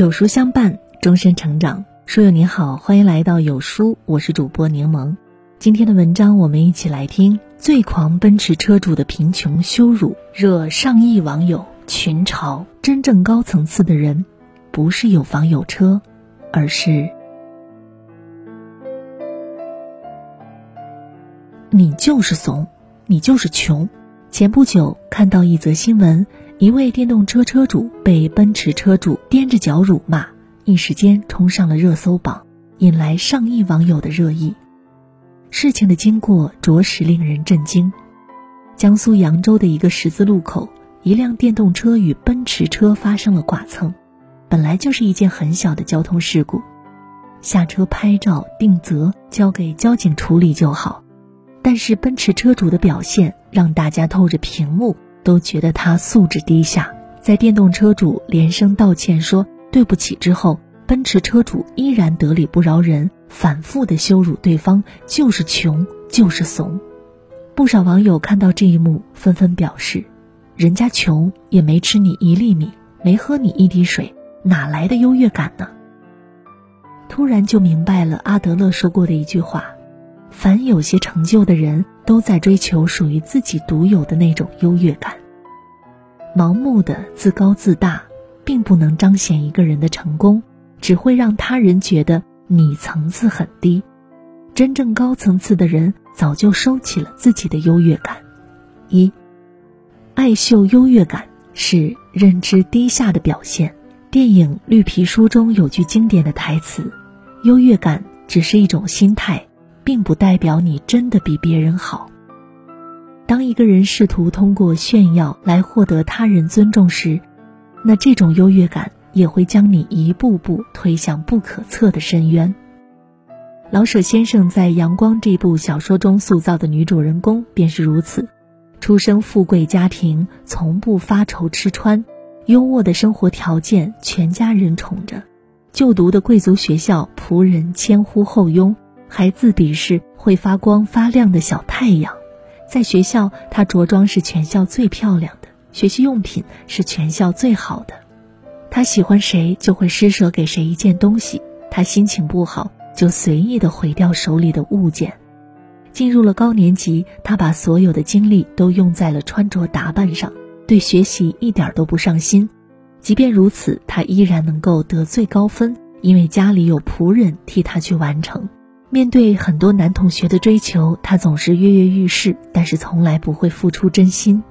有书相伴，终身成长。书友你好，欢迎来到有书，我是主播柠檬。今天的文章，我们一起来听：最狂奔驰车主的贫穷羞辱，惹上亿网友群嘲。真正高层次的人，不是有房有车，而是你就是怂，你就是穷。前不久看到一则新闻。一位电动车车主被奔驰车主踮着脚辱骂，一时间冲上了热搜榜，引来上亿网友的热议。事情的经过着实令人震惊。江苏扬州的一个十字路口，一辆电动车与奔驰车发生了剐蹭，本来就是一件很小的交通事故，下车拍照定责，交给交警处理就好。但是奔驰车主的表现让大家透着屏幕。都觉得他素质低下，在电动车主连声道歉说对不起之后，奔驰车主依然得理不饶人，反复的羞辱对方就是穷就是怂。不少网友看到这一幕，纷纷表示：人家穷也没吃你一粒米，没喝你一滴水，哪来的优越感呢？突然就明白了阿德勒说过的一句话：凡有些成就的人。都在追求属于自己独有的那种优越感。盲目的自高自大，并不能彰显一个人的成功，只会让他人觉得你层次很低。真正高层次的人，早就收起了自己的优越感。一，爱秀优越感是认知低下的表现。电影《绿皮书》中有句经典的台词：“优越感只是一种心态。”并不代表你真的比别人好。当一个人试图通过炫耀来获得他人尊重时，那这种优越感也会将你一步步推向不可测的深渊。老舍先生在《阳光》这部小说中塑造的女主人公便是如此：出生富贵家庭，从不发愁吃穿，优渥的生活条件，全家人宠着；就读的贵族学校，仆人千呼后拥。还自比是会发光发亮的小太阳，在学校，她着装是全校最漂亮的，学习用品是全校最好的。她喜欢谁就会施舍给谁一件东西，她心情不好就随意的毁掉手里的物件。进入了高年级，她把所有的精力都用在了穿着打扮上，对学习一点都不上心。即便如此，她依然能够得最高分，因为家里有仆人替她去完成。面对很多男同学的追求，他总是跃跃欲试，但是从来不会付出真心。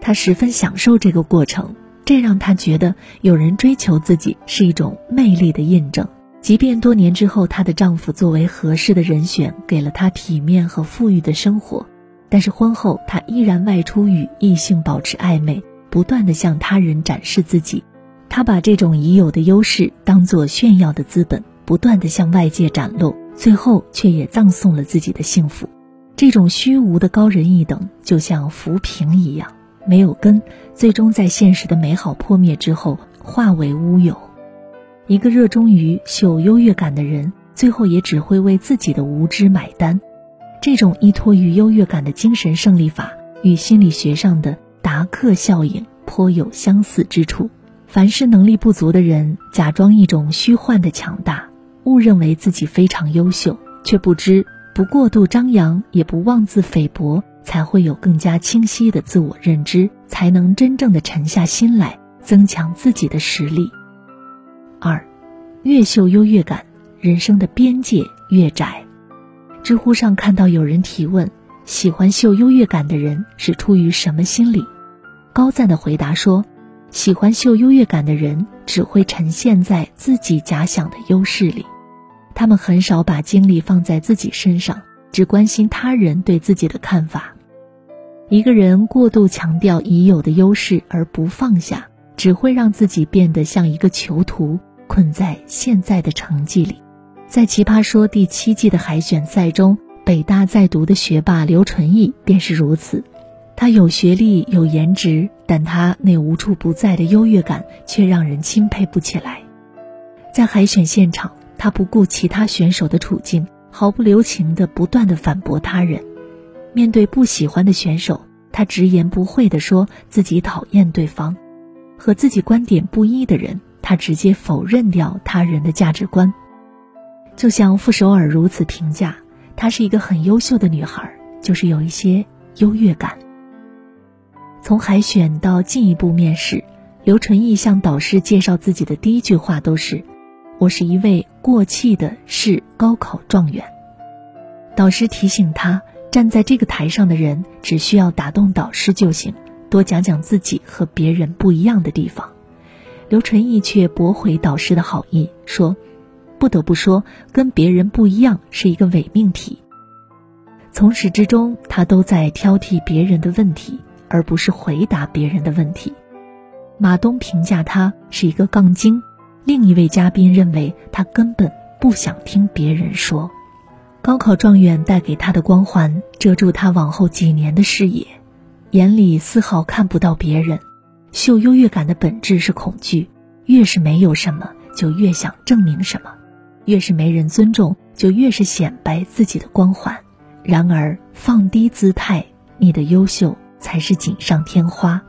他十分享受这个过程，这让他觉得有人追求自己是一种魅力的印证。即便多年之后，她的丈夫作为合适的人选，给了她体面和富裕的生活，但是婚后她依然外出与异性保持暧昧，不断的向他人展示自己。她把这种已有的优势当做炫耀的资本，不断的向外界展露。最后却也葬送了自己的幸福，这种虚无的高人一等，就像浮萍一样，没有根，最终在现实的美好破灭之后化为乌有。一个热衷于秀优越感的人，最后也只会为自己的无知买单。这种依托于优越感的精神胜利法，与心理学上的达克效应颇有相似之处。凡是能力不足的人，假装一种虚幻的强大。误认为自己非常优秀，却不知不过度张扬，也不妄自菲薄，才会有更加清晰的自我认知，才能真正的沉下心来，增强自己的实力。二，越秀优越感，人生的边界越窄。知乎上看到有人提问：喜欢秀优越感的人是出于什么心理？高赞的回答说。喜欢秀优越感的人，只会沉陷在自己假想的优势里，他们很少把精力放在自己身上，只关心他人对自己的看法。一个人过度强调已有的优势而不放下，只会让自己变得像一个囚徒，困在现在的成绩里。在《奇葩说》第七季的海选赛中，北大在读的学霸刘纯义便是如此。他有学历有颜值，但他那无处不在的优越感却让人钦佩不起来。在海选现场，他不顾其他选手的处境，毫不留情地不断地反驳他人。面对不喜欢的选手，他直言不讳地说自己讨厌对方；和自己观点不一的人，他。直接否认掉他人的价值观。就像傅首尔如此评价，她是一个很优秀的女孩，就是有一些优越感。从海选到进一步面试，刘纯义向导师介绍自己的第一句话都是：“我是一位过气的市高考状元。”导师提醒他，站在这个台上的人只需要打动导师就行，多讲讲自己和别人不一样的地方。刘纯义却驳回导师的好意，说：“不得不说，跟别人不一样是一个伪命题。”从始至终，他都在挑剔别人的问题。而不是回答别人的问题。马东评价他是一个杠精，另一位嘉宾认为他根本不想听别人说。高考状元带给他的光环遮住他往后几年的视野，眼里丝毫看不到别人。秀优越感的本质是恐惧，越是没有什么，就越想证明什么；越是没人尊重，就越是显摆自己的光环。然而，放低姿态，你的优秀。才是锦上添花，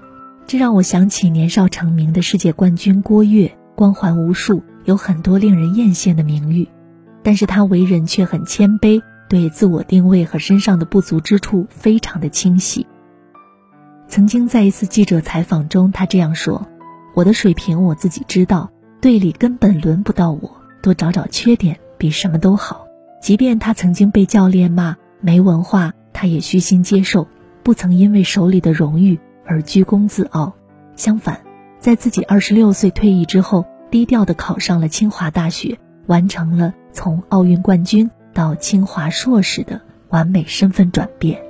这让我想起年少成名的世界冠军郭跃，光环无数，有很多令人艳羡的名誉，但是他为人却很谦卑，对自我定位和身上的不足之处非常的清晰。曾经在一次记者采访中，他这样说：“我的水平我自己知道，队里根本轮不到我，多找找缺点比什么都好。即便他曾经被教练骂没文化，他也虚心接受。”不曾因为手里的荣誉而居功自傲，相反，在自己二十六岁退役之后，低调的考上了清华大学，完成了从奥运冠军到清华硕士的完美身份转变。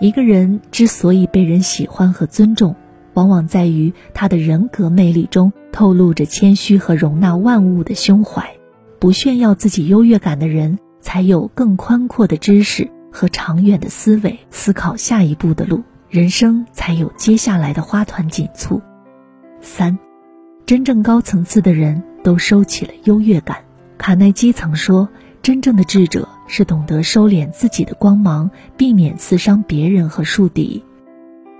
一个人之所以被人喜欢和尊重，往往在于他的人格魅力中透露着谦虚和容纳万物的胸怀。不炫耀自己优越感的人，才有更宽阔的知识。和长远的思维，思考下一步的路，人生才有接下来的花团锦簇。三，真正高层次的人都收起了优越感。卡耐基曾说：“真正的智者是懂得收敛自己的光芒，避免刺伤别人和树敌。”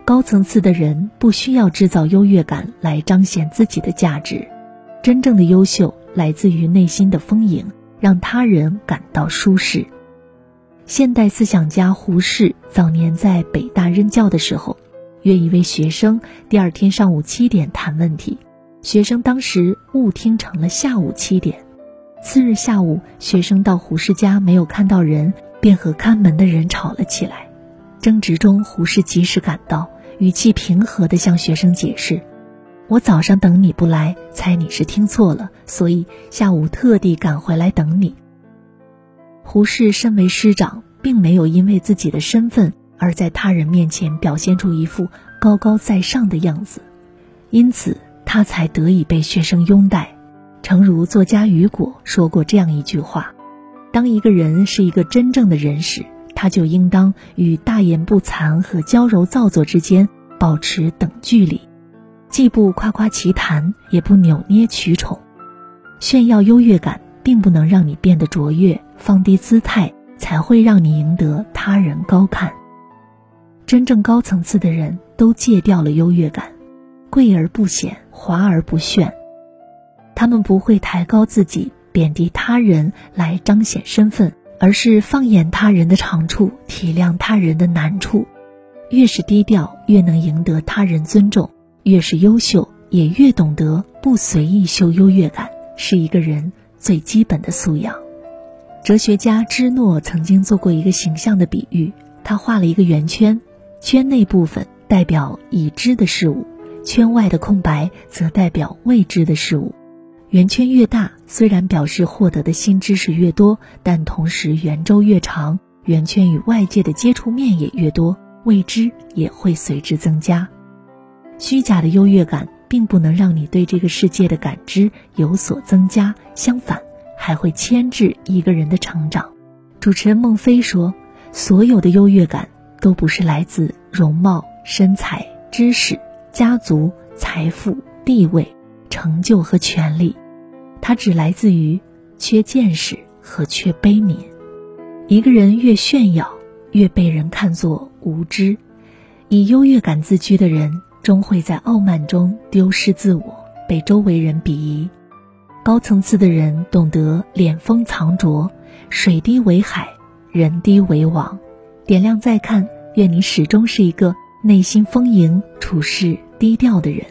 高层次的人不需要制造优越感来彰显自己的价值，真正的优秀来自于内心的丰盈，让他人感到舒适。现代思想家胡适早年在北大任教的时候，约一位学生第二天上午七点谈问题，学生当时误听成了下午七点。次日下午，学生到胡适家没有看到人，便和看门的人吵了起来。争执中，胡适及时赶到，语气平和地向学生解释：“我早上等你不来，猜你是听错了，所以下午特地赶回来等你。”胡适身为师长，并没有因为自己的身份而在他人面前表现出一副高高在上的样子，因此他才得以被学生拥戴。诚如作家雨果说过这样一句话：“当一个人是一个真正的人时，他就应当与大言不惭和娇柔造作之间保持等距离，既不夸夸其谈，也不扭捏取宠，炫耀优越感。”并不能让你变得卓越，放低姿态才会让你赢得他人高看。真正高层次的人都戒掉了优越感，贵而不显，华而不炫。他们不会抬高自己，贬低他人来彰显身份，而是放眼他人的长处，体谅他人的难处。越是低调，越能赢得他人尊重；越是优秀，也越懂得不随意秀优越感，是一个人。最基本的素养。哲学家芝诺曾经做过一个形象的比喻，他画了一个圆圈，圈内部分代表已知的事物，圈外的空白则代表未知的事物。圆圈越大，虽然表示获得的新知识越多，但同时圆周越长，圆圈与外界的接触面也越多，未知也会随之增加。虚假的优越感。并不能让你对这个世界的感知有所增加，相反，还会牵制一个人的成长。主持人孟非说：“所有的优越感都不是来自容貌、身材、知识、家族、财富、地位、成就和权利，它只来自于缺见识和缺悲悯。一个人越炫耀，越被人看作无知。以优越感自居的人。”终会在傲慢中丢失自我，被周围人鄙夷。高层次的人懂得敛锋藏拙，水低为海，人低为王。点亮再看，愿你始终是一个内心丰盈、处事低调的人。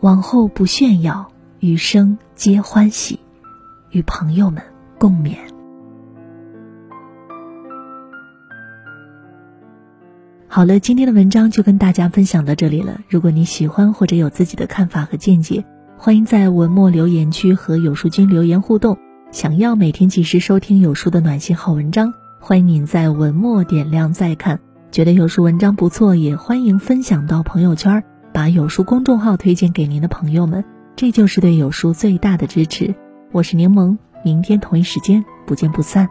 往后不炫耀，余生皆欢喜，与朋友们共勉。好了，今天的文章就跟大家分享到这里了。如果你喜欢或者有自己的看法和见解，欢迎在文末留言区和有书君留言互动。想要每天及时收听有书的暖心好文章。欢迎您在文末点亮再看，觉得有书文章不错，也欢迎分享到朋友圈，把有书公众号推荐给您的朋友们，这就是对有书最大的支持。我是柠檬，明天同一时间不见不散。